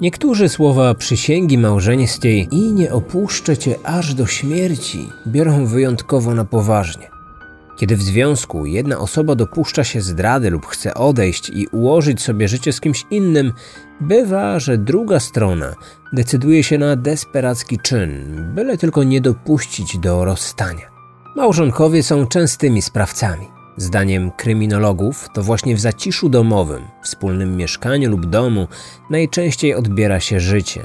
Niektórzy słowa przysięgi małżeńskiej i nie opuszczę cię aż do śmierci biorą wyjątkowo na poważnie. Kiedy w związku jedna osoba dopuszcza się zdrady lub chce odejść i ułożyć sobie życie z kimś innym, bywa, że druga strona decyduje się na desperacki czyn, byle tylko nie dopuścić do rozstania. Małżonkowie są częstymi sprawcami. Zdaniem kryminologów, to właśnie w zaciszu domowym, wspólnym mieszkaniu lub domu najczęściej odbiera się życie.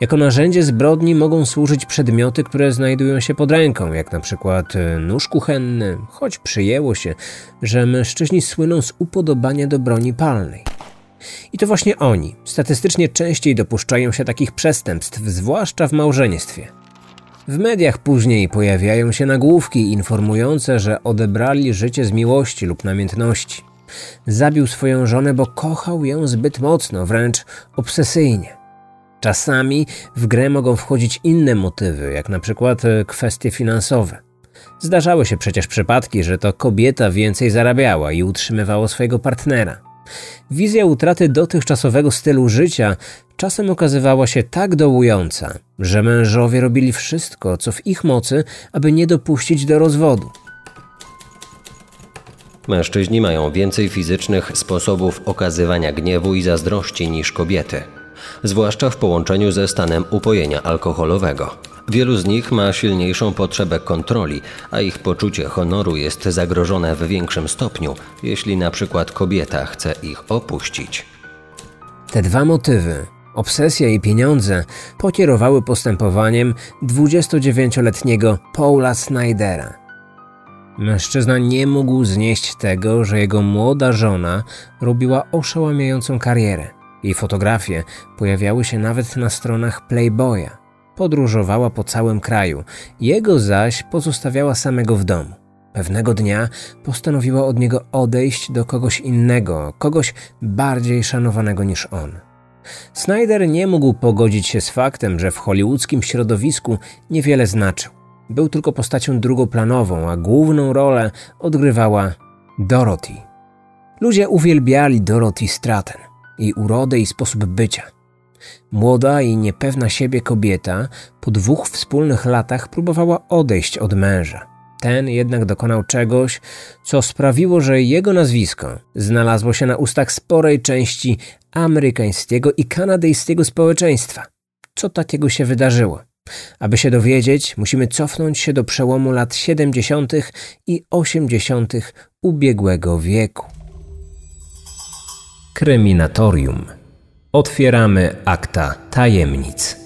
Jako narzędzie zbrodni mogą służyć przedmioty, które znajdują się pod ręką, jak na przykład e, nóż kuchenny, choć przyjęło się, że mężczyźni słyną z upodobania do broni palnej. I to właśnie oni statystycznie częściej dopuszczają się takich przestępstw, zwłaszcza w małżeństwie. W mediach później pojawiają się nagłówki informujące, że odebrali życie z miłości lub namiętności. Zabił swoją żonę, bo kochał ją zbyt mocno, wręcz obsesyjnie. Czasami w grę mogą wchodzić inne motywy, jak na przykład e, kwestie finansowe. Zdarzały się przecież przypadki, że to kobieta więcej zarabiała i utrzymywała swojego partnera. Wizja utraty dotychczasowego stylu życia czasem okazywała się tak dołująca, że mężowie robili wszystko, co w ich mocy, aby nie dopuścić do rozwodu. Mężczyźni mają więcej fizycznych sposobów okazywania gniewu i zazdrości niż kobiety, zwłaszcza w połączeniu ze stanem upojenia alkoholowego. Wielu z nich ma silniejszą potrzebę kontroli, a ich poczucie honoru jest zagrożone w większym stopniu, jeśli na przykład kobieta chce ich opuścić. Te dwa motywy, obsesja i pieniądze, pokierowały postępowaniem 29-letniego Paula Snydera. Mężczyzna nie mógł znieść tego, że jego młoda żona robiła oszałamiającą karierę. Jej fotografie pojawiały się nawet na stronach Playboya. Podróżowała po całym kraju, jego zaś pozostawiała samego w domu. Pewnego dnia postanowiła od niego odejść do kogoś innego, kogoś bardziej szanowanego niż on. Snyder nie mógł pogodzić się z faktem, że w hollywoodzkim środowisku niewiele znaczył. Był tylko postacią drugoplanową, a główną rolę odgrywała Dorothy. Ludzie uwielbiali Dorothy Stratton, jej urodę i sposób bycia. Młoda i niepewna siebie kobieta po dwóch wspólnych latach próbowała odejść od męża. Ten jednak dokonał czegoś, co sprawiło, że jego nazwisko znalazło się na ustach sporej części amerykańskiego i kanadyjskiego społeczeństwa. Co takiego się wydarzyło? Aby się dowiedzieć, musimy cofnąć się do przełomu lat 70. i 80. ubiegłego wieku. Kryminatorium. Otwieramy akta tajemnic.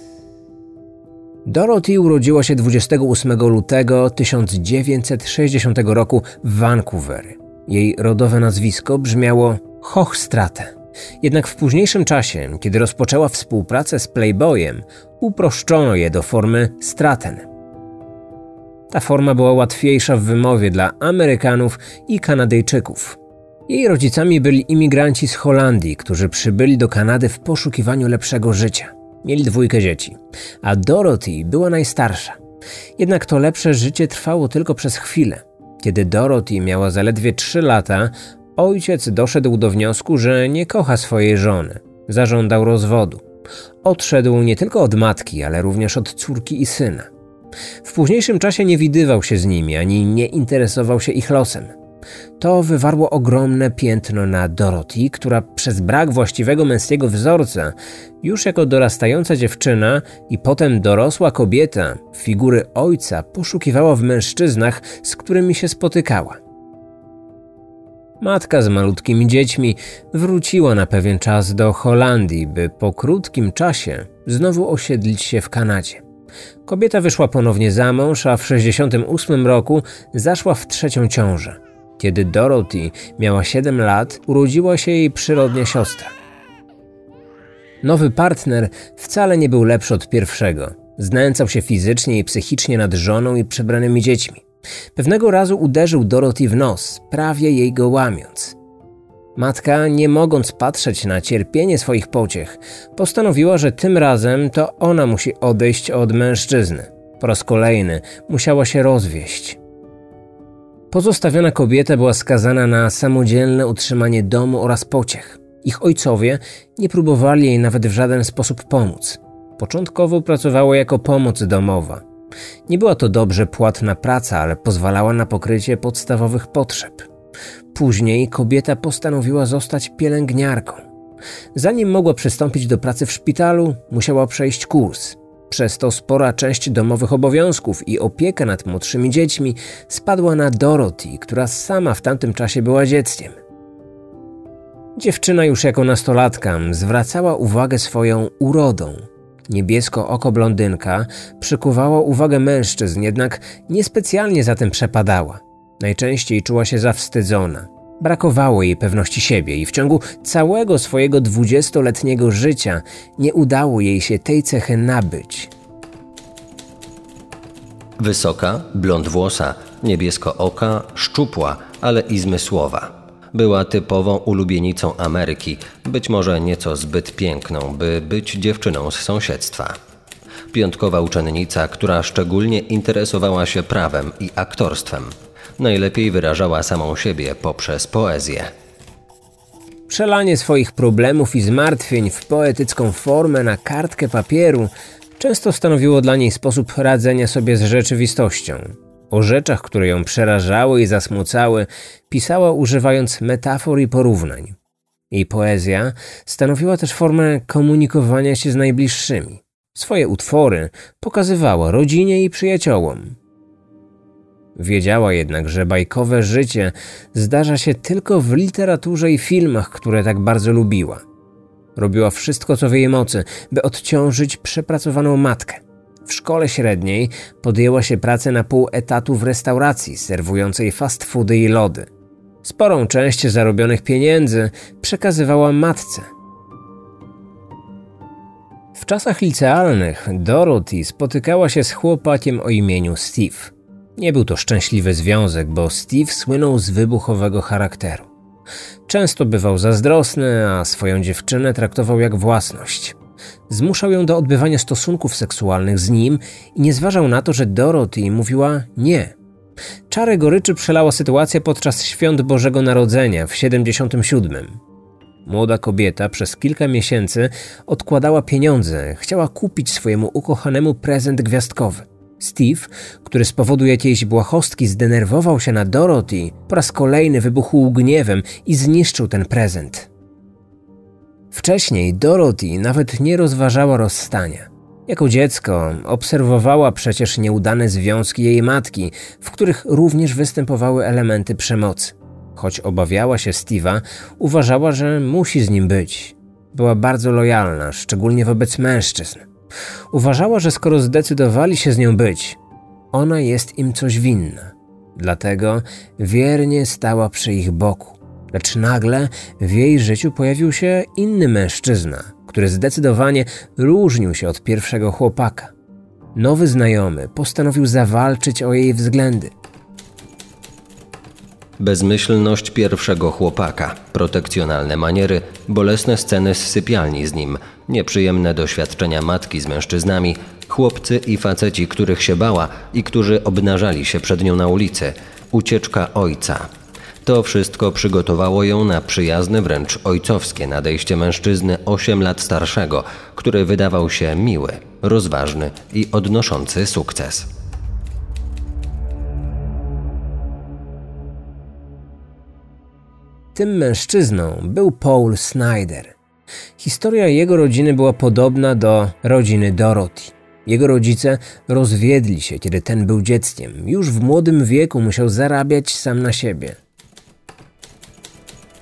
Dorothy urodziła się 28 lutego 1960 roku w Vancouver. Jej rodowe nazwisko brzmiało Hochstrate. Jednak w późniejszym czasie, kiedy rozpoczęła współpracę z Playboyem, uproszczono je do formy Straten. Ta forma była łatwiejsza w wymowie dla Amerykanów i Kanadyjczyków. Jej rodzicami byli imigranci z Holandii, którzy przybyli do Kanady w poszukiwaniu lepszego życia. Mieli dwójkę dzieci, a Dorothy była najstarsza. Jednak to lepsze życie trwało tylko przez chwilę. Kiedy Dorothy miała zaledwie 3 lata, ojciec doszedł do wniosku, że nie kocha swojej żony. Zażądał rozwodu. Odszedł nie tylko od matki, ale również od córki i syna. W późniejszym czasie nie widywał się z nimi ani nie interesował się ich losem. To wywarło ogromne piętno na Dorothy, która przez brak właściwego męskiego wzorca, już jako dorastająca dziewczyna i potem dorosła kobieta, figury ojca poszukiwała w mężczyznach, z którymi się spotykała. Matka z malutkimi dziećmi wróciła na pewien czas do Holandii, by po krótkim czasie znowu osiedlić się w Kanadzie. Kobieta wyszła ponownie za mąż, a w 1968 roku zaszła w trzecią ciążę. Kiedy Dorothy miała 7 lat, urodziła się jej przyrodnia siostra. Nowy partner wcale nie był lepszy od pierwszego. Znęcał się fizycznie i psychicznie nad żoną i przebranymi dziećmi. Pewnego razu uderzył Dorothy w nos, prawie jej go łamiąc. Matka, nie mogąc patrzeć na cierpienie swoich pociech, postanowiła, że tym razem to ona musi odejść od mężczyzny. Po raz kolejny musiała się rozwieść. Pozostawiona kobieta była skazana na samodzielne utrzymanie domu oraz pociech. Ich ojcowie nie próbowali jej nawet w żaden sposób pomóc. Początkowo pracowała jako pomoc domowa. Nie była to dobrze płatna praca, ale pozwalała na pokrycie podstawowych potrzeb. Później kobieta postanowiła zostać pielęgniarką. Zanim mogła przystąpić do pracy w szpitalu, musiała przejść kurs. Przez to spora część domowych obowiązków i opieka nad młodszymi dziećmi spadła na Dorothy, która sama w tamtym czasie była dzieckiem. Dziewczyna już jako nastolatka zwracała uwagę swoją urodą. Niebiesko oko blondynka przykuwało uwagę mężczyzn, jednak niespecjalnie za tym przepadała. Najczęściej czuła się zawstydzona. Brakowało jej pewności siebie i w ciągu całego swojego dwudziestoletniego życia nie udało jej się tej cechy nabyć. Wysoka, blond włosa, niebiesko oka, szczupła, ale i zmysłowa. Była typową ulubienicą Ameryki, być może nieco zbyt piękną, by być dziewczyną z sąsiedztwa. Piątkowa uczennica, która szczególnie interesowała się prawem i aktorstwem. Najlepiej wyrażała samą siebie poprzez poezję. Przelanie swoich problemów i zmartwień w poetycką formę na kartkę papieru często stanowiło dla niej sposób radzenia sobie z rzeczywistością. O rzeczach, które ją przerażały i zasmucały, pisała używając metafor i porównań. Jej poezja stanowiła też formę komunikowania się z najbliższymi. Swoje utwory pokazywała rodzinie i przyjaciołom. Wiedziała jednak, że bajkowe życie zdarza się tylko w literaturze i filmach, które tak bardzo lubiła. Robiła wszystko, co w jej mocy, by odciążyć przepracowaną matkę. W szkole średniej podjęła się pracę na pół etatu w restauracji serwującej fast foody i lody. Sporą część zarobionych pieniędzy przekazywała matce. W czasach licealnych Dorothy spotykała się z chłopakiem o imieniu Steve. Nie był to szczęśliwy związek, bo Steve słynął z wybuchowego charakteru. Często bywał zazdrosny, a swoją dziewczynę traktował jak własność. Zmuszał ją do odbywania stosunków seksualnych z nim i nie zważał na to, że Dorothy mówiła nie. Czarę goryczy przelała sytuacja podczas świąt Bożego Narodzenia w 77. Młoda kobieta przez kilka miesięcy odkładała pieniądze, chciała kupić swojemu ukochanemu prezent gwiazdkowy. Steve, który z powodu jakiejś błahostki zdenerwował się na Dorothy, po raz kolejny wybuchł gniewem i zniszczył ten prezent. Wcześniej Dorothy nawet nie rozważała rozstania. Jako dziecko obserwowała przecież nieudane związki jej matki, w których również występowały elementy przemocy. Choć obawiała się Steve'a, uważała, że musi z nim być. Była bardzo lojalna, szczególnie wobec mężczyzn. Uważała, że skoro zdecydowali się z nią być, ona jest im coś winna. Dlatego wiernie stała przy ich boku. Lecz nagle w jej życiu pojawił się inny mężczyzna, który zdecydowanie różnił się od pierwszego chłopaka. Nowy znajomy postanowił zawalczyć o jej względy. Bezmyślność pierwszego chłopaka, protekcjonalne maniery, bolesne sceny z sypialni z nim, nieprzyjemne doświadczenia matki z mężczyznami, chłopcy i faceci, których się bała i którzy obnażali się przed nią na ulicy, ucieczka ojca. To wszystko przygotowało ją na przyjazne, wręcz ojcowskie nadejście mężczyzny 8 lat starszego, który wydawał się miły, rozważny i odnoszący sukces. Tym mężczyzną był Paul Snyder. Historia jego rodziny była podobna do rodziny Dorothy. Jego rodzice rozwiedli się, kiedy ten był dzieckiem. Już w młodym wieku musiał zarabiać sam na siebie.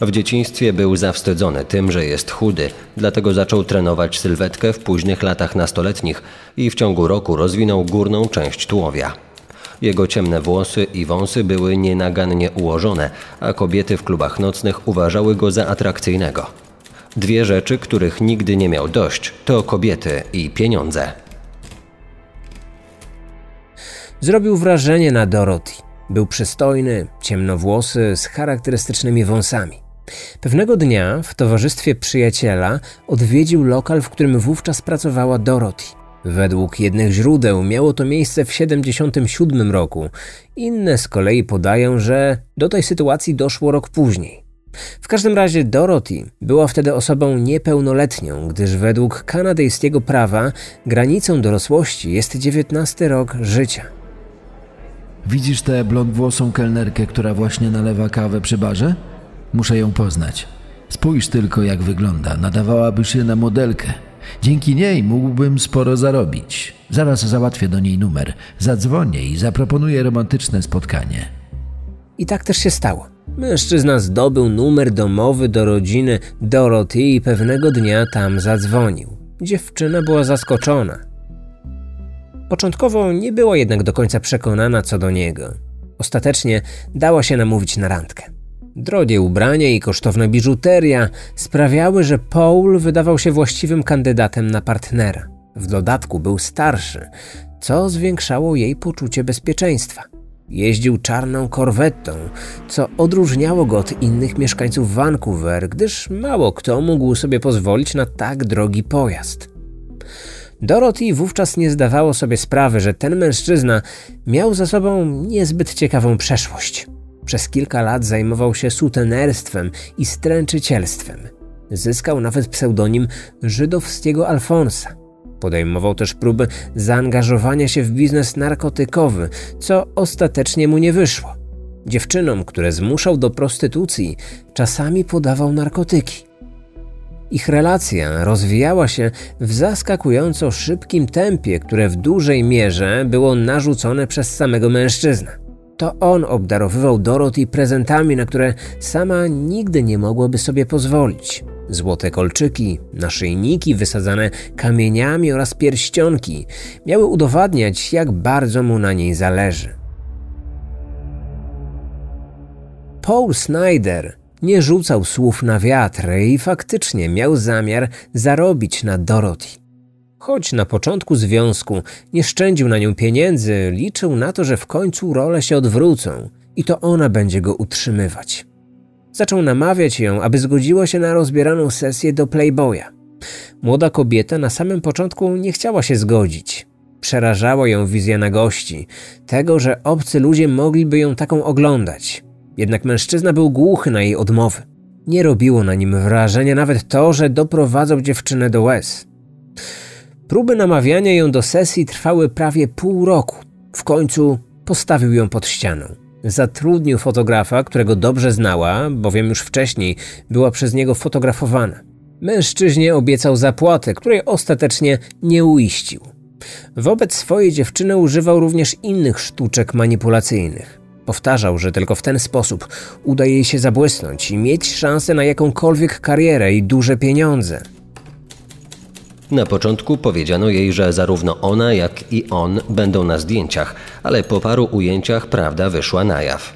W dzieciństwie był zawstydzony tym, że jest chudy, dlatego zaczął trenować sylwetkę w późnych latach nastoletnich i w ciągu roku rozwinął górną część tułowia. Jego ciemne włosy i wąsy były nienagannie ułożone, a kobiety w klubach nocnych uważały go za atrakcyjnego. Dwie rzeczy, których nigdy nie miał dość, to kobiety i pieniądze. Zrobił wrażenie na Dorothy. Był przystojny, ciemnowłosy, z charakterystycznymi wąsami. Pewnego dnia w towarzystwie przyjaciela odwiedził lokal, w którym wówczas pracowała Dorothy. Według jednych źródeł miało to miejsce w 1977 roku, inne z kolei podają, że do tej sytuacji doszło rok później. W każdym razie Dorothy była wtedy osobą niepełnoletnią, gdyż według kanadyjskiego prawa granicą dorosłości jest 19 rok życia. Widzisz tę blondwłosą kelnerkę, która właśnie nalewa kawę przy barze? Muszę ją poznać. Spójrz tylko, jak wygląda. Nadawałaby się na modelkę. Dzięki niej mógłbym sporo zarobić. Zaraz załatwię do niej numer. Zadzwonię i zaproponuję romantyczne spotkanie. I tak też się stało. Mężczyzna zdobył numer domowy do rodziny Dorothy i pewnego dnia tam zadzwonił. Dziewczyna była zaskoczona. Początkowo nie była jednak do końca przekonana co do niego. Ostatecznie dała się namówić na randkę. Drogie ubrania i kosztowna biżuteria sprawiały, że Paul wydawał się właściwym kandydatem na partnera. W dodatku był starszy, co zwiększało jej poczucie bezpieczeństwa. Jeździł czarną korwetą, co odróżniało go od innych mieszkańców Vancouver, gdyż mało kto mógł sobie pozwolić na tak drogi pojazd. Dorothy wówczas nie zdawało sobie sprawy, że ten mężczyzna miał za sobą niezbyt ciekawą przeszłość. Przez kilka lat zajmował się sutenerstwem i stręczycielstwem. Zyskał nawet pseudonim żydowskiego Alfonsa. Podejmował też próby zaangażowania się w biznes narkotykowy, co ostatecznie mu nie wyszło. Dziewczynom, które zmuszał do prostytucji, czasami podawał narkotyki. Ich relacja rozwijała się w zaskakująco szybkim tempie, które w dużej mierze było narzucone przez samego mężczyznę. To on obdarowywał Dorothy prezentami, na które sama nigdy nie mogłaby sobie pozwolić. Złote kolczyki, naszyjniki wysadzane kamieniami oraz pierścionki miały udowadniać, jak bardzo mu na niej zależy. Paul Snyder nie rzucał słów na wiatr i faktycznie miał zamiar zarobić na Dorothy. Choć na początku związku nie szczędził na nią pieniędzy, liczył na to, że w końcu role się odwrócą i to ona będzie go utrzymywać. Zaczął namawiać ją, aby zgodziła się na rozbieraną sesję do Playboya. Młoda kobieta na samym początku nie chciała się zgodzić. Przerażała ją wizja na gości, tego, że obcy ludzie mogliby ją taką oglądać. Jednak mężczyzna był głuchy na jej odmowy. Nie robiło na nim wrażenia nawet to, że doprowadzał dziewczynę do łez. Próby namawiania ją do sesji trwały prawie pół roku. W końcu postawił ją pod ścianą. Zatrudnił fotografa, którego dobrze znała, bowiem już wcześniej była przez niego fotografowana. Mężczyźnie obiecał zapłatę, której ostatecznie nie uiścił. Wobec swojej dziewczyny używał również innych sztuczek manipulacyjnych. Powtarzał, że tylko w ten sposób uda jej się zabłysnąć i mieć szansę na jakąkolwiek karierę i duże pieniądze. Na początku powiedziano jej, że zarówno ona, jak i on będą na zdjęciach, ale po paru ujęciach prawda wyszła na jaw.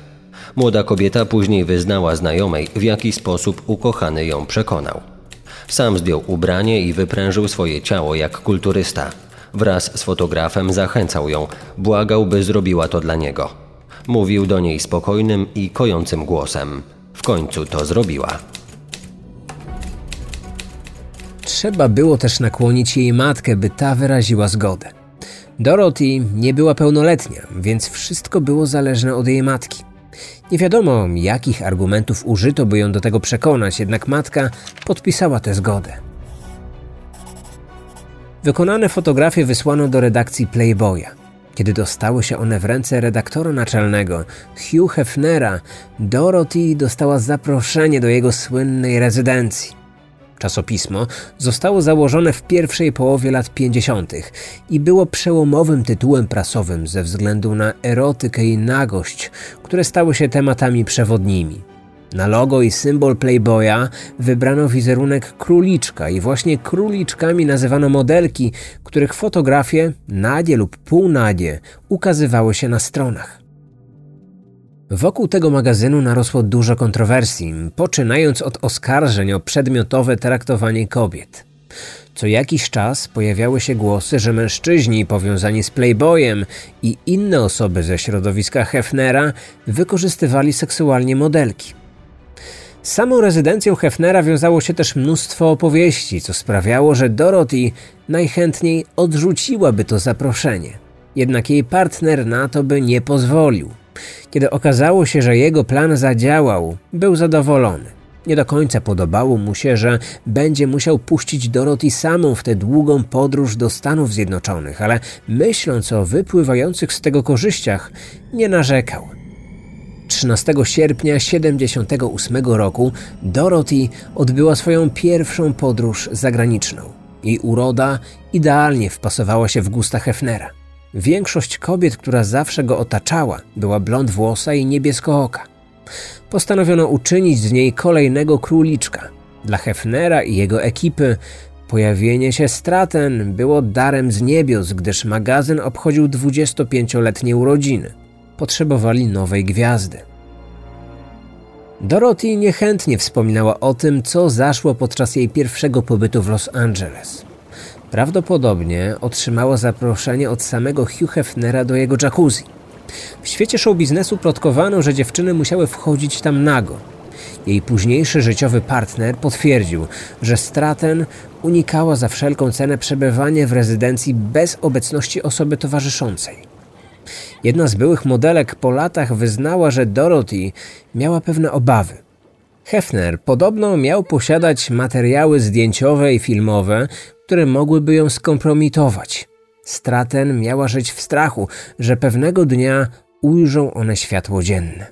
Młoda kobieta później wyznała znajomej, w jaki sposób ukochany ją przekonał. Sam zdjął ubranie i wyprężył swoje ciało jak kulturysta. Wraz z fotografem zachęcał ją, błagał, by zrobiła to dla niego. Mówił do niej spokojnym i kojącym głosem. W końcu to zrobiła. Trzeba było też nakłonić jej matkę, by ta wyraziła zgodę. Dorothy nie była pełnoletnia, więc wszystko było zależne od jej matki. Nie wiadomo, jakich argumentów użyto, by ją do tego przekonać, jednak matka podpisała tę zgodę. Wykonane fotografie wysłano do redakcji Playboya. Kiedy dostały się one w ręce redaktora naczelnego Hugh Hefnera, Dorothy dostała zaproszenie do jego słynnej rezydencji. Czasopismo zostało założone w pierwszej połowie lat 50. i było przełomowym tytułem prasowym ze względu na erotykę i nagość, które stały się tematami przewodnimi. Na logo i symbol Playboya wybrano wizerunek króliczka i właśnie króliczkami nazywano modelki, których fotografie, nadzie lub półnadzie, ukazywały się na stronach. Wokół tego magazynu narosło dużo kontrowersji, poczynając od oskarżeń o przedmiotowe traktowanie kobiet. Co jakiś czas pojawiały się głosy, że mężczyźni powiązani z Playboyem i inne osoby ze środowiska Hefnera wykorzystywali seksualnie modelki. Z samą rezydencją Hefnera wiązało się też mnóstwo opowieści, co sprawiało, że Dorothy najchętniej odrzuciłaby to zaproszenie. Jednak jej partner na to by nie pozwolił. Kiedy okazało się, że jego plan zadziałał, był zadowolony. Nie do końca podobało mu się, że będzie musiał puścić Dorothy samą w tę długą podróż do Stanów Zjednoczonych, ale myśląc o wypływających z tego korzyściach, nie narzekał. 13 sierpnia 1978 roku Dorothy odbyła swoją pierwszą podróż zagraniczną. Jej uroda idealnie wpasowała się w gusta Hefnera. Większość kobiet, która zawsze go otaczała, była blond włosa i niebieskooka. Postanowiono uczynić z niej kolejnego króliczka. Dla Hefnera i jego ekipy pojawienie się Straten było darem z niebios, gdyż magazyn obchodził 25-letnie urodziny. Potrzebowali nowej gwiazdy. Dorothy niechętnie wspominała o tym, co zaszło podczas jej pierwszego pobytu w Los Angeles. Prawdopodobnie otrzymała zaproszenie od samego Hugh Hefnera do jego jacuzzi. W świecie show biznesu plotkowano, że dziewczyny musiały wchodzić tam nago. Jej późniejszy życiowy partner potwierdził, że Straten unikała za wszelką cenę przebywania w rezydencji bez obecności osoby towarzyszącej. Jedna z byłych modelek po latach wyznała, że Dorothy miała pewne obawy. Hefner podobno miał posiadać materiały zdjęciowe i filmowe, które mogłyby ją skompromitować. Straten miała żyć w strachu, że pewnego dnia ujrzą one światło dzienne.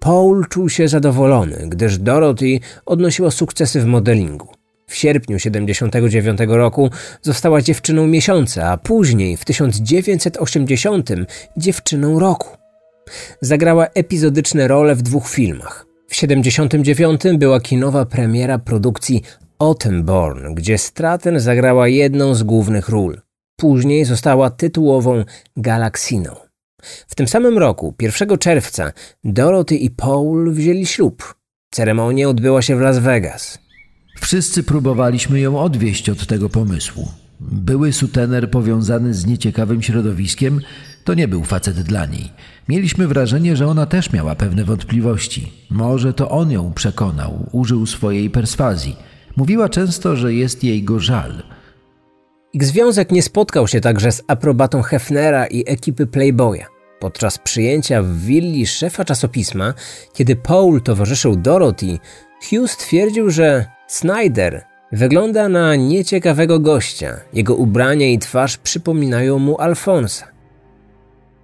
Paul czuł się zadowolony, gdyż Dorothy odnosiła sukcesy w modelingu. W sierpniu 79 roku została dziewczyną miesiąca, a później w 1980 dziewczyną roku. Zagrała epizodyczne role w dwóch filmach. W 79 była kinowa premiera produkcji Autumnborn, gdzie Straten zagrała jedną z głównych ról. Później została tytułową Galaxiną. W tym samym roku, 1 czerwca, Dorothy i Paul wzięli ślub. Ceremonia odbyła się w Las Vegas. Wszyscy próbowaliśmy ją odwieść od tego pomysłu. Były sutener powiązany z nieciekawym środowiskiem to nie był facet dla niej. Mieliśmy wrażenie, że ona też miała pewne wątpliwości. Może to on ją przekonał, użył swojej perswazji. Mówiła często, że jest jej go żal. Ich związek nie spotkał się także z aprobatą Hefnera i ekipy Playboya. Podczas przyjęcia w willi szefa czasopisma, kiedy Paul towarzyszył Dorothy, Hugh stwierdził, że Snyder wygląda na nieciekawego gościa. Jego ubrania i twarz przypominają mu Alfonsa.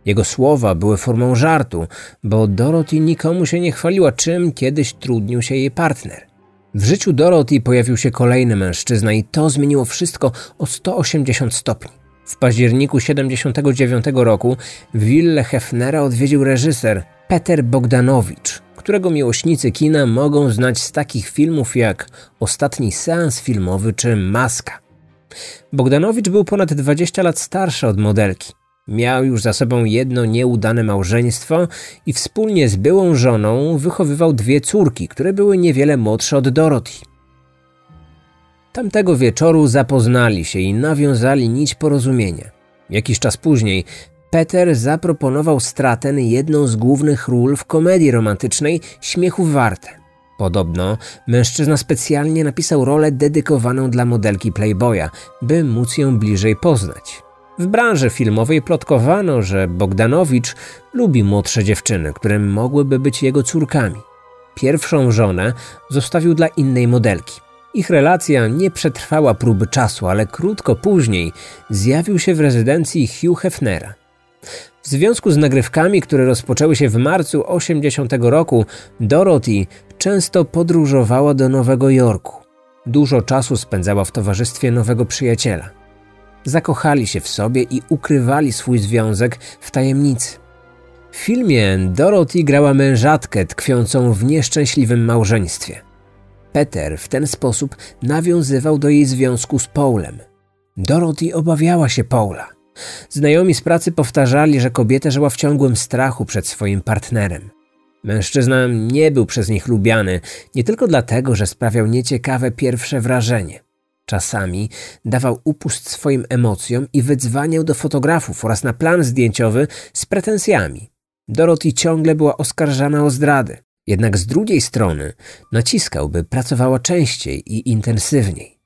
Jego słowa były formą żartu, bo Dorothy nikomu się nie chwaliła czym kiedyś trudnił się jej partner. W życiu Dorothy pojawił się kolejny mężczyzna i to zmieniło wszystko o 180 stopni. W październiku 79 roku willę Hefnera odwiedził reżyser Peter Bogdanowicz, którego miłośnicy kina mogą znać z takich filmów jak Ostatni seans filmowy czy Maska. Bogdanowicz był ponad 20 lat starszy od modelki. Miał już za sobą jedno nieudane małżeństwo i wspólnie z byłą żoną wychowywał dwie córki, które były niewiele młodsze od Dorothy. Tamtego wieczoru zapoznali się i nawiązali nić porozumienia. Jakiś czas później Peter zaproponował Straten jedną z głównych ról w komedii romantycznej Śmiechów Warte. Podobno mężczyzna specjalnie napisał rolę dedykowaną dla modelki Playboya, by móc ją bliżej poznać. W branży filmowej plotkowano, że Bogdanowicz lubi młodsze dziewczyny, które mogłyby być jego córkami. Pierwszą żonę zostawił dla innej modelki. Ich relacja nie przetrwała próby czasu, ale krótko później zjawił się w rezydencji Hugh Hefnera. W związku z nagrywkami, które rozpoczęły się w marcu 80 roku, Dorothy często podróżowała do Nowego Jorku. Dużo czasu spędzała w towarzystwie nowego przyjaciela. Zakochali się w sobie i ukrywali swój związek w tajemnicy. W filmie Dorothy grała mężatkę tkwiącą w nieszczęśliwym małżeństwie. Peter w ten sposób nawiązywał do jej związku z Paulem. Dorothy obawiała się Paula. Znajomi z pracy powtarzali, że kobieta żyła w ciągłym strachu przed swoim partnerem. Mężczyzna nie był przez nich lubiany, nie tylko dlatego, że sprawiał nieciekawe pierwsze wrażenie. Czasami dawał upust swoim emocjom i wydzwaniał do fotografów oraz na plan zdjęciowy z pretensjami. Dorothy ciągle była oskarżana o zdrady. Jednak z drugiej strony naciskał, by pracowała częściej i intensywniej.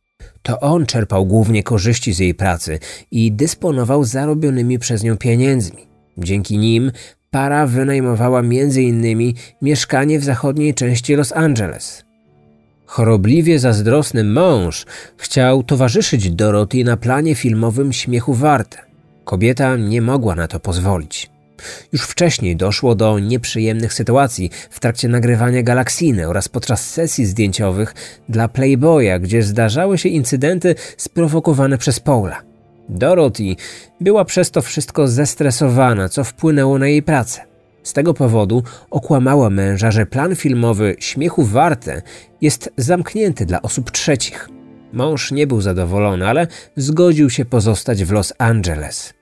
To on czerpał głównie korzyści z jej pracy i dysponował zarobionymi przez nią pieniędzmi. Dzięki nim para wynajmowała m.in. mieszkanie w zachodniej części Los Angeles. Chorobliwie zazdrosny mąż chciał towarzyszyć Dorothy na planie filmowym Śmiechu Warte. Kobieta nie mogła na to pozwolić. Już wcześniej doszło do nieprzyjemnych sytuacji w trakcie nagrywania Galaksiny oraz podczas sesji zdjęciowych dla Playboya, gdzie zdarzały się incydenty sprowokowane przez Paula. Dorothy była przez to wszystko zestresowana, co wpłynęło na jej pracę. Z tego powodu okłamała męża, że plan filmowy Śmiechu Warte jest zamknięty dla osób trzecich. Mąż nie był zadowolony, ale zgodził się pozostać w Los Angeles.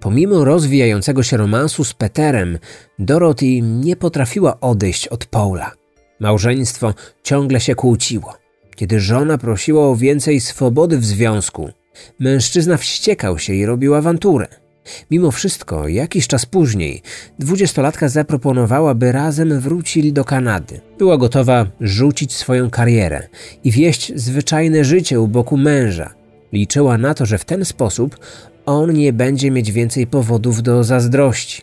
Pomimo rozwijającego się romansu z Peterem, Dorothy nie potrafiła odejść od Paula. Małżeństwo ciągle się kłóciło. Kiedy żona prosiła o więcej swobody w związku, mężczyzna wściekał się i robił awanturę. Mimo wszystko, jakiś czas później, dwudziestolatka zaproponowała, by razem wrócili do Kanady. Była gotowa rzucić swoją karierę i wieść zwyczajne życie u boku męża. Liczyła na to, że w ten sposób on nie będzie mieć więcej powodów do zazdrości.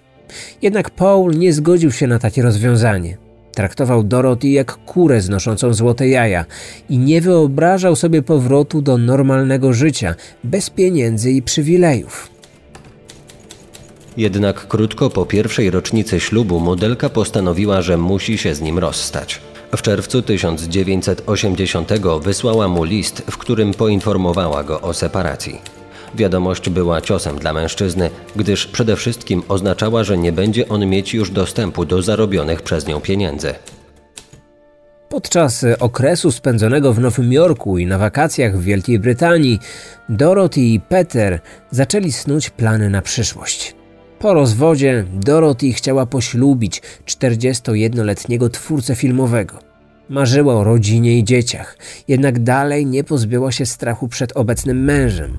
Jednak Paul nie zgodził się na takie rozwiązanie. Traktował Dorothy jak kurę znoszącą złote jaja i nie wyobrażał sobie powrotu do normalnego życia bez pieniędzy i przywilejów. Jednak krótko po pierwszej rocznicy ślubu modelka postanowiła, że musi się z nim rozstać. W czerwcu 1980 wysłała mu list, w którym poinformowała go o separacji. Wiadomość była ciosem dla mężczyzny, gdyż przede wszystkim oznaczała, że nie będzie on mieć już dostępu do zarobionych przez nią pieniędzy. Podczas okresu spędzonego w Nowym Jorku i na wakacjach w Wielkiej Brytanii, Dorothy i Peter zaczęli snuć plany na przyszłość. Po rozwodzie Dorothy chciała poślubić 41-letniego twórcę filmowego. Marzyła o rodzinie i dzieciach, jednak dalej nie pozbyła się strachu przed obecnym mężem.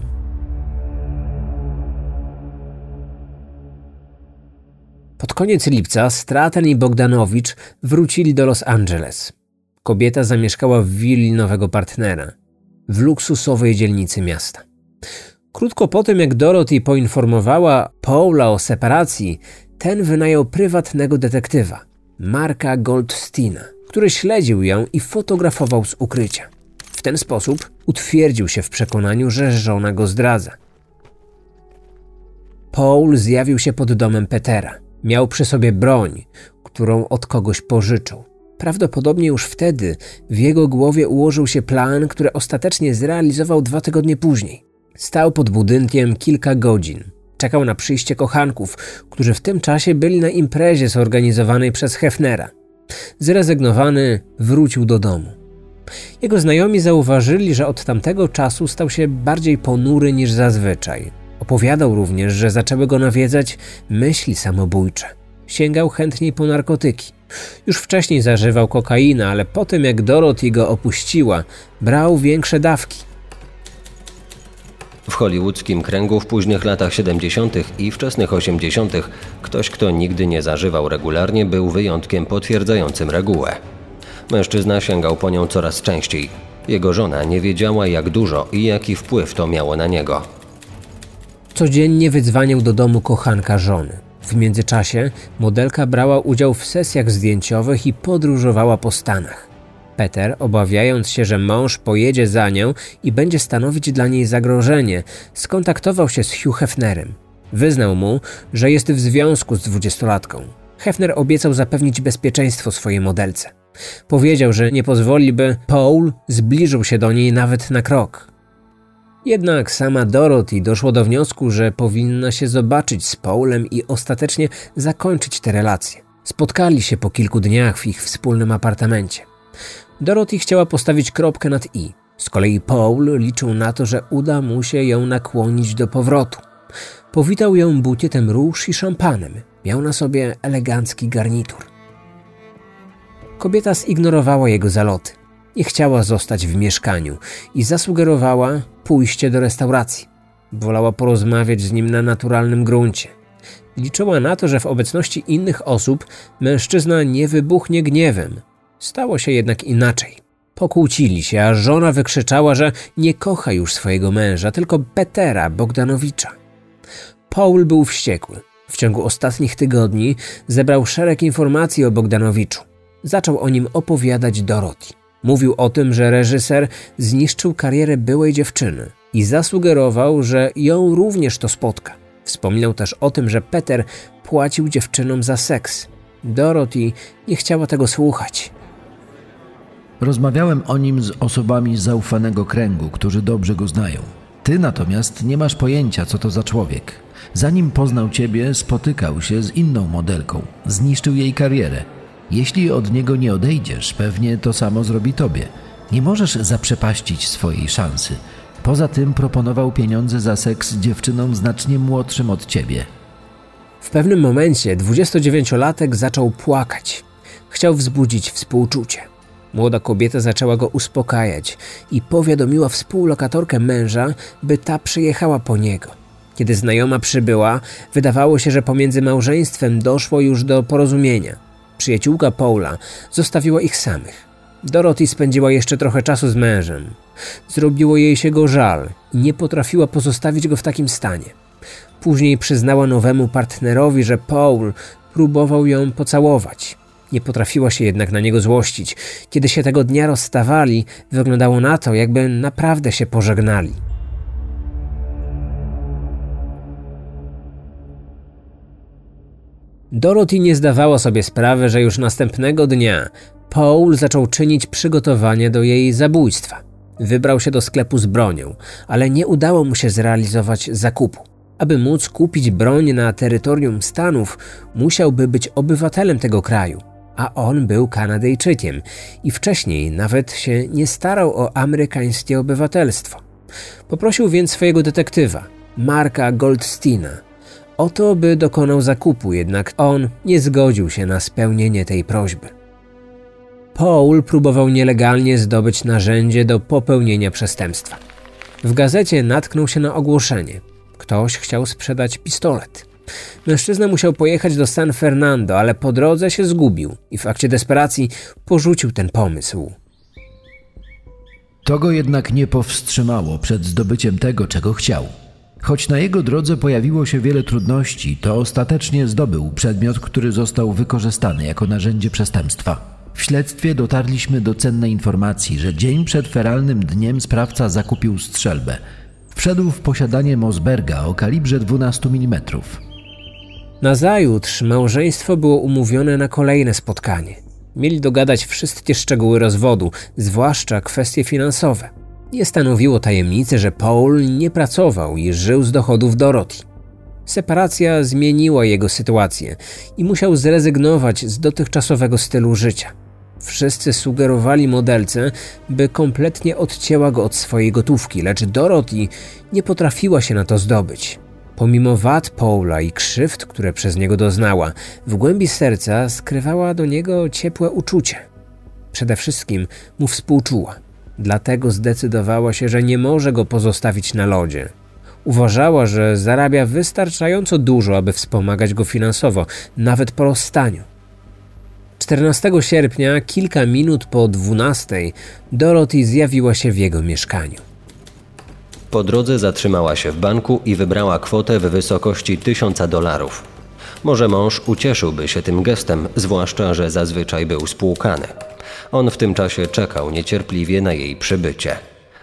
Pod koniec lipca Straten i Bogdanowicz wrócili do Los Angeles. Kobieta zamieszkała w willi nowego partnera, w luksusowej dzielnicy miasta. Krótko po tym, jak Dorothy poinformowała Paula o separacji, ten wynajął prywatnego detektywa, Marka Goldsteina, który śledził ją i fotografował z ukrycia. W ten sposób utwierdził się w przekonaniu, że żona go zdradza. Paul zjawił się pod domem Petera. Miał przy sobie broń, którą od kogoś pożyczył. Prawdopodobnie już wtedy w jego głowie ułożył się plan, który ostatecznie zrealizował dwa tygodnie później. Stał pod budynkiem kilka godzin. Czekał na przyjście kochanków, którzy w tym czasie byli na imprezie zorganizowanej przez Hefnera. Zrezygnowany wrócił do domu. Jego znajomi zauważyli, że od tamtego czasu stał się bardziej ponury niż zazwyczaj. Opowiadał również, że zaczęły go nawiedzać myśli samobójcze. Sięgał chętniej po narkotyki. Już wcześniej zażywał kokainę, ale po tym jak Dorothy go opuściła, brał większe dawki. W hollywoodzkim kręgu w późnych latach 70. i wczesnych 80. ktoś, kto nigdy nie zażywał regularnie, był wyjątkiem potwierdzającym regułę. Mężczyzna sięgał po nią coraz częściej. Jego żona nie wiedziała, jak dużo i jaki wpływ to miało na niego. Codziennie wydzwaniał do domu kochanka żony. W międzyczasie modelka brała udział w sesjach zdjęciowych i podróżowała po Stanach. Peter, obawiając się, że mąż pojedzie za nią i będzie stanowić dla niej zagrożenie, skontaktował się z Hugh Hefnerem. Wyznał mu, że jest w związku z dwudziestolatką. Hefner obiecał zapewnić bezpieczeństwo swojej modelce. Powiedział, że nie pozwoli, by Paul zbliżył się do niej nawet na krok. Jednak sama Dorothy doszła do wniosku, że powinna się zobaczyć z Paulem i ostatecznie zakończyć te relacje. Spotkali się po kilku dniach w ich wspólnym apartamencie. Dorothy chciała postawić kropkę nad i. Z kolei Paul liczył na to, że uda mu się ją nakłonić do powrotu. Powitał ją bukietem róż i szampanem. Miał na sobie elegancki garnitur. Kobieta zignorowała jego zaloty. Nie chciała zostać w mieszkaniu i zasugerowała pójście do restauracji. Wolała porozmawiać z nim na naturalnym gruncie. Liczyła na to, że w obecności innych osób mężczyzna nie wybuchnie gniewem, Stało się jednak inaczej. Pokłócili się, a żona wykrzyczała, że nie kocha już swojego męża, tylko Petera Bogdanowicza. Paul był wściekły. W ciągu ostatnich tygodni zebrał szereg informacji o Bogdanowiczu. Zaczął o nim opowiadać Dorothy. Mówił o tym, że reżyser zniszczył karierę byłej dziewczyny i zasugerował, że ją również to spotka. Wspominał też o tym, że Peter płacił dziewczynom za seks. Dorothy nie chciała tego słuchać. Rozmawiałem o nim z osobami zaufanego kręgu, którzy dobrze go znają. Ty natomiast nie masz pojęcia, co to za człowiek. Zanim poznał ciebie, spotykał się z inną modelką, zniszczył jej karierę. Jeśli od niego nie odejdziesz, pewnie to samo zrobi tobie. Nie możesz zaprzepaścić swojej szansy. Poza tym proponował pieniądze za seks dziewczynom znacznie młodszym od ciebie. W pewnym momencie 29-latek zaczął płakać. Chciał wzbudzić współczucie. Młoda kobieta zaczęła go uspokajać i powiadomiła współlokatorkę męża, by ta przyjechała po niego. Kiedy znajoma przybyła, wydawało się, że pomiędzy małżeństwem doszło już do porozumienia. Przyjaciółka Paula zostawiła ich samych. Dorothy spędziła jeszcze trochę czasu z mężem. Zrobiło jej się go żal i nie potrafiła pozostawić go w takim stanie. Później przyznała nowemu partnerowi, że Paul próbował ją pocałować. Nie potrafiła się jednak na niego złościć. Kiedy się tego dnia rozstawali, wyglądało na to, jakby naprawdę się pożegnali. Dorothy nie zdawała sobie sprawy, że już następnego dnia Paul zaczął czynić przygotowanie do jej zabójstwa. Wybrał się do sklepu z bronią, ale nie udało mu się zrealizować zakupu. Aby móc kupić broń na terytorium Stanów, musiałby być obywatelem tego kraju, a on był Kanadyjczykiem i wcześniej nawet się nie starał o amerykańskie obywatelstwo. Poprosił więc swojego detektywa, Marka Goldsteina, o to, by dokonał zakupu, jednak on nie zgodził się na spełnienie tej prośby. Paul próbował nielegalnie zdobyć narzędzie do popełnienia przestępstwa. W gazecie natknął się na ogłoszenie. Ktoś chciał sprzedać pistolet. Mężczyzna musiał pojechać do San Fernando, ale po drodze się zgubił i w akcie desperacji porzucił ten pomysł. To go jednak nie powstrzymało przed zdobyciem tego, czego chciał. Choć na jego drodze pojawiło się wiele trudności, to ostatecznie zdobył przedmiot, który został wykorzystany jako narzędzie przestępstwa. W śledztwie dotarliśmy do cennej informacji, że dzień przed feralnym dniem sprawca zakupił strzelbę. Wszedł w posiadanie Mosberga o kalibrze 12 mm. Nazajutrz małżeństwo było umówione na kolejne spotkanie. Mieli dogadać wszystkie szczegóły rozwodu, zwłaszcza kwestie finansowe. Nie stanowiło tajemnicy, że Paul nie pracował i żył z dochodów Dorothy. Separacja zmieniła jego sytuację i musiał zrezygnować z dotychczasowego stylu życia. Wszyscy sugerowali modelce, by kompletnie odcięła go od swojej gotówki, lecz Dorothy nie potrafiła się na to zdobyć. Pomimo wad Paula i krzywd, które przez niego doznała, w głębi serca skrywała do niego ciepłe uczucie. Przede wszystkim mu współczuła. Dlatego zdecydowała się, że nie może go pozostawić na lodzie. Uważała, że zarabia wystarczająco dużo, aby wspomagać go finansowo, nawet po rozstaniu. 14 sierpnia, kilka minut po 12, Dorothy zjawiła się w jego mieszkaniu. Po drodze zatrzymała się w banku i wybrała kwotę w wysokości 1000 dolarów. Może mąż ucieszyłby się tym gestem, zwłaszcza, że zazwyczaj był spłukany. On w tym czasie czekał niecierpliwie na jej przybycie.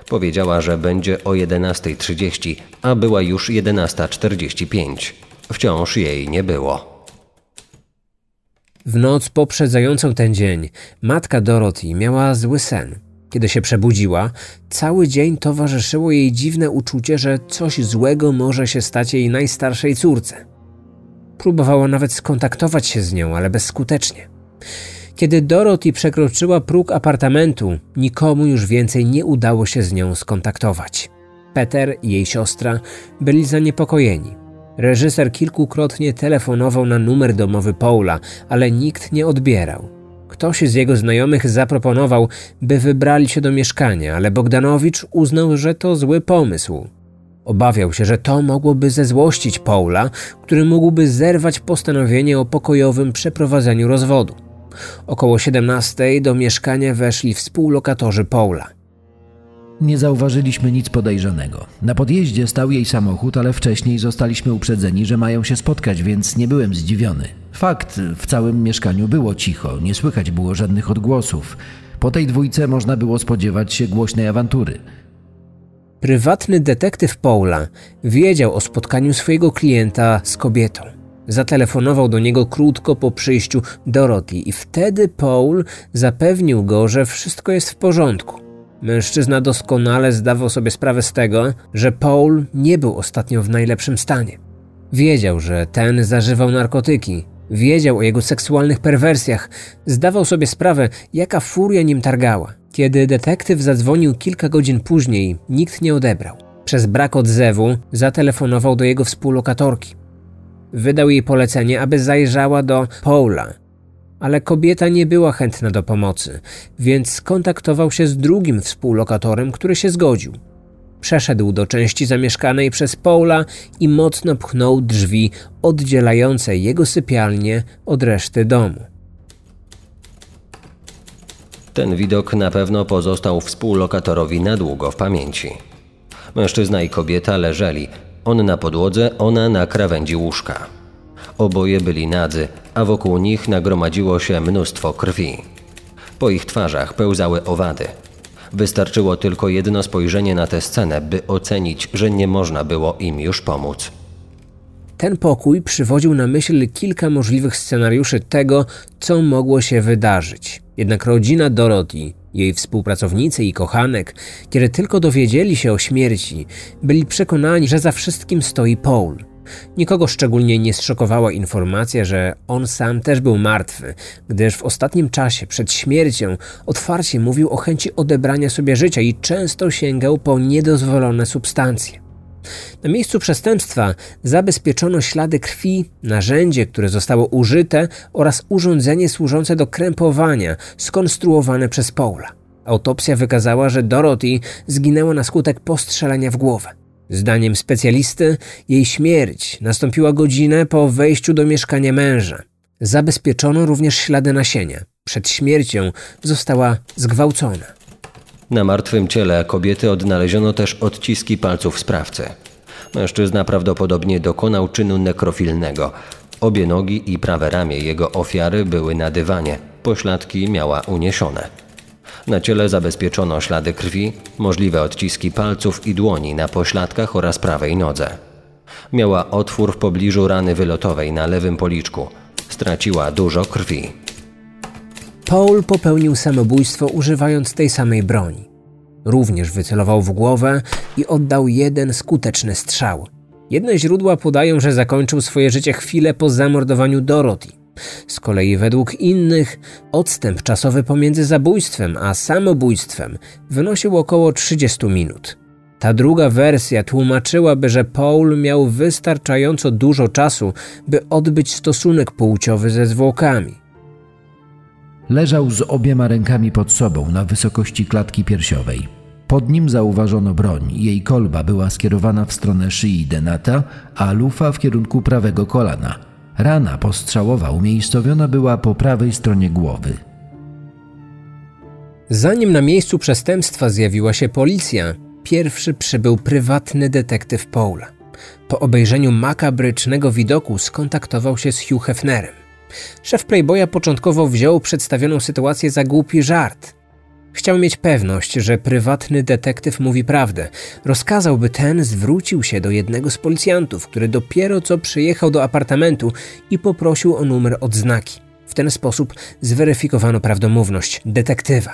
Powiedziała, że będzie o 11.30, a była już 11.45. Wciąż jej nie było. W noc poprzedzającą ten dzień matka Dorothy miała zły sen. Kiedy się przebudziła, cały dzień towarzyszyło jej dziwne uczucie, że coś złego może się stać jej najstarszej córce. Próbowała nawet skontaktować się z nią, ale bezskutecznie. Kiedy Dorothy przekroczyła próg apartamentu, nikomu już więcej nie udało się z nią skontaktować. Peter i jej siostra byli zaniepokojeni. Reżyser kilkukrotnie telefonował na numer domowy Paula, ale nikt nie odbierał. Ktoś z jego znajomych zaproponował, by wybrali się do mieszkania, ale Bogdanowicz uznał, że to zły pomysł. Obawiał się, że to mogłoby zezłościć Paula, który mógłby zerwać postanowienie o pokojowym przeprowadzeniu rozwodu. Około 17 do mieszkania weszli współlokatorzy Paula. Nie zauważyliśmy nic podejrzanego. Na podjeździe stał jej samochód, ale wcześniej zostaliśmy uprzedzeni, że mają się spotkać, więc nie byłem zdziwiony. Fakt, w całym mieszkaniu było cicho, nie słychać było żadnych odgłosów. Po tej dwójce można było spodziewać się głośnej awantury. Prywatny detektyw Paula wiedział o spotkaniu swojego klienta z kobietą. Zatelefonował do niego krótko po przyjściu Dorothy i wtedy Paul zapewnił go, że wszystko jest w porządku. Mężczyzna doskonale zdawał sobie sprawę z tego, że Paul nie był ostatnio w najlepszym stanie. Wiedział, że ten zażywał narkotyki, wiedział o jego seksualnych perwersjach, zdawał sobie sprawę, jaka furia nim targała. Kiedy detektyw zadzwonił kilka godzin później, nikt nie odebrał. Przez brak odzewu zatelefonował do jego współlokatorki. Wydał jej polecenie, aby zajrzała do Paula, ale kobieta nie była chętna do pomocy, więc skontaktował się z drugim współlokatorem, który się zgodził. Przeszedł do części zamieszkanej przez Paula i mocno pchnął drzwi oddzielające jego sypialnię od reszty domu. Ten widok na pewno pozostał współlokatorowi na długo w pamięci. Mężczyzna i kobieta leżeli, on na podłodze, ona na krawędzi łóżka. Oboje byli nadzy, a wokół nich nagromadziło się mnóstwo krwi. Po ich twarzach pełzały owady. Wystarczyło tylko jedno spojrzenie na tę scenę, by ocenić, że nie można było im już pomóc. Ten pokój przywodził na myśl kilka możliwych scenariuszy tego, co mogło się wydarzyć. Jednak rodzina Dorothy, jej współpracownicy i kochanek, kiedy tylko dowiedzieli się o śmierci, byli przekonani, że za wszystkim stoi Paul – Nikogo szczególnie nie zszokowała informacja, że on sam też był martwy, gdyż w ostatnim czasie przed śmiercią otwarcie mówił o chęci odebrania sobie życia i często sięgał po niedozwolone substancje. Na miejscu przestępstwa zabezpieczono ślady krwi, narzędzie, które zostało użyte oraz urządzenie służące do krępowania, skonstruowane przez Paula. Autopsja wykazała, że Dorothy zginęła na skutek postrzelenia w głowę. Zdaniem specjalisty, jej śmierć nastąpiła godzinę po wejściu do mieszkania męża. Zabezpieczono również ślady nasienia. Przed śmiercią została zgwałcona. Na martwym ciele kobiety odnaleziono też odciski palców sprawcy. Mężczyzna prawdopodobnie dokonał czynu nekrofilnego. Obie nogi i prawe ramię jego ofiary były na dywanie. Pośladki miała uniesione. Na ciele zabezpieczono ślady krwi, możliwe odciski palców i dłoni na pośladkach oraz prawej nodze. Miała otwór w pobliżu rany wylotowej na lewym policzku. Straciła dużo krwi. Paul popełnił samobójstwo używając tej samej broni. Również wycelował w głowę i oddał jeden skuteczny strzał. Jedne źródła podają, że zakończył swoje życie chwilę po zamordowaniu Dorothy. Z kolei według innych odstęp czasowy pomiędzy zabójstwem a samobójstwem wynosił około 30 minut. Ta druga wersja tłumaczyłaby, że Paul miał wystarczająco dużo czasu, by odbyć stosunek płciowy ze zwłokami. Leżał z obiema rękami pod sobą na wysokości klatki piersiowej. Pod nim zauważono broń. Jej kolba była skierowana w stronę szyi Denata, a lufa w kierunku prawego kolana. Rana postrzałowa umiejscowiona była po prawej stronie głowy. Zanim na miejscu przestępstwa zjawiła się policja, pierwszy przybył prywatny detektyw Paula. Po obejrzeniu makabrycznego widoku skontaktował się z Hugh Hefnerem. Szef Playboya początkowo wziął przedstawioną sytuację za głupi żart, Chciał mieć pewność, że prywatny detektyw mówi prawdę. Rozkazał, by ten zwrócił się do jednego z policjantów, który dopiero co przyjechał do apartamentu i poprosił o numer odznaki. W ten sposób zweryfikowano prawdomówność detektywa.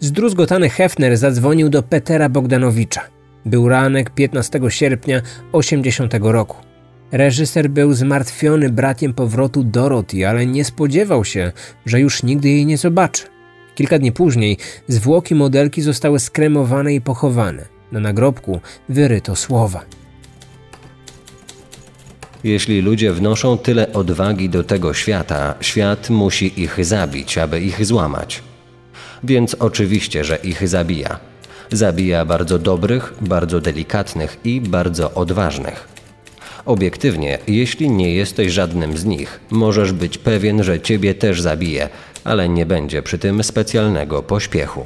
Zdruzgotany Hefner zadzwonił do Petera Bogdanowicza. Był ranek 15 sierpnia 80 roku. Reżyser był zmartwiony brakiem powrotu Dorothy, ale nie spodziewał się, że już nigdy jej nie zobaczy. Kilka dni później zwłoki modelki zostały skremowane i pochowane. Na nagrobku wyryto słowa. Jeśli ludzie wnoszą tyle odwagi do tego świata, świat musi ich zabić, aby ich złamać. Więc oczywiście, że ich zabija. Zabija bardzo dobrych, bardzo delikatnych i bardzo odważnych. Obiektywnie, jeśli nie jesteś żadnym z nich, możesz być pewien, że ciebie też zabije, ale nie będzie przy tym specjalnego pośpiechu.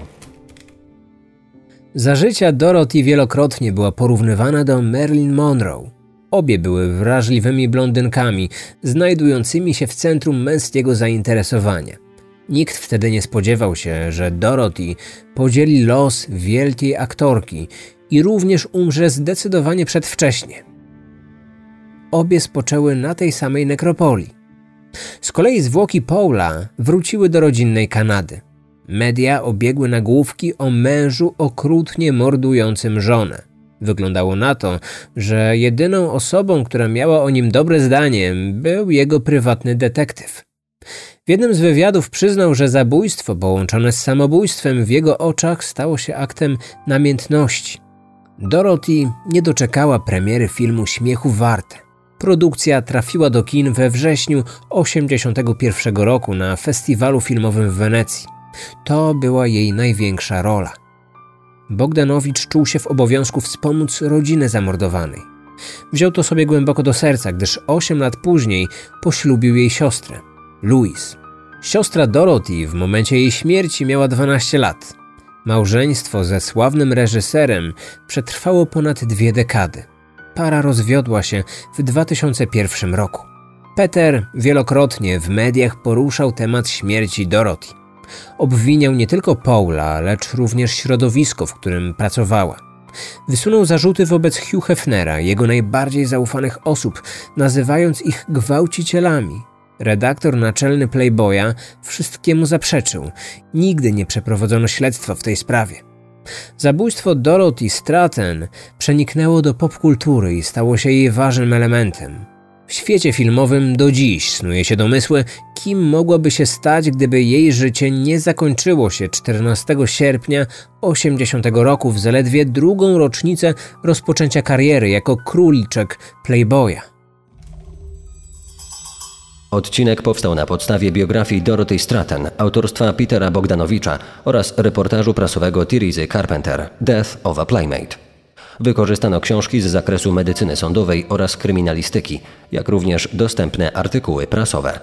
Za życia Dorothy wielokrotnie była porównywana do Marilyn Monroe. Obie były wrażliwymi blondynkami, znajdującymi się w centrum męskiego zainteresowania. Nikt wtedy nie spodziewał się, że Dorothy podzieli los wielkiej aktorki i również umrze zdecydowanie przedwcześnie. Obie spoczęły na tej samej nekropolii. Z kolei zwłoki Paula wróciły do rodzinnej Kanady. Media obiegły nagłówki o mężu okrutnie mordującym żonę. Wyglądało na to, że jedyną osobą, która miała o nim dobre zdanie, był jego prywatny detektyw. W jednym z wywiadów przyznał, że zabójstwo połączone z samobójstwem w jego oczach stało się aktem namiętności. Dorothy nie doczekała premiery filmu Śmiechu Warte. Produkcja trafiła do kin we wrześniu 1981 roku na festiwalu filmowym w Wenecji. To była jej największa rola. Bogdanowicz czuł się w obowiązku wspomóc rodzinę zamordowanej. Wziął to sobie głęboko do serca, gdyż 8 lat później poślubił jej siostrę, Louise. Siostra Dorothy w momencie jej śmierci miała 12 lat. Małżeństwo ze sławnym reżyserem przetrwało ponad dwie dekady. Para rozwiodła się w 2001 roku. Peter wielokrotnie w mediach poruszał temat śmierci Dorothy. Obwiniał nie tylko Paula, lecz również środowisko, w którym pracowała. Wysunął zarzuty wobec Hugh Hefnera, jego najbardziej zaufanych osób, nazywając ich gwałcicielami. Redaktor naczelny Playboya wszystkiemu zaprzeczył. Nigdy nie przeprowadzono śledztwa w tej sprawie. Zabójstwo Dorothy Stratton przeniknęło do popkultury i stało się jej ważnym elementem. W świecie filmowym do dziś snuje się domysły, kim mogłaby się stać, gdyby jej życie nie zakończyło się 14 sierpnia 80 roku w zaledwie drugą rocznicę rozpoczęcia kariery jako króliczek Playboya. Odcinek powstał na podstawie biografii Dorothy Stratton, autorstwa Petera Bogdanowicza oraz reportażu prasowego Theresa Carpenter Death of a Playmate. Wykorzystano książki z zakresu medycyny sądowej oraz kryminalistyki, jak również dostępne artykuły prasowe.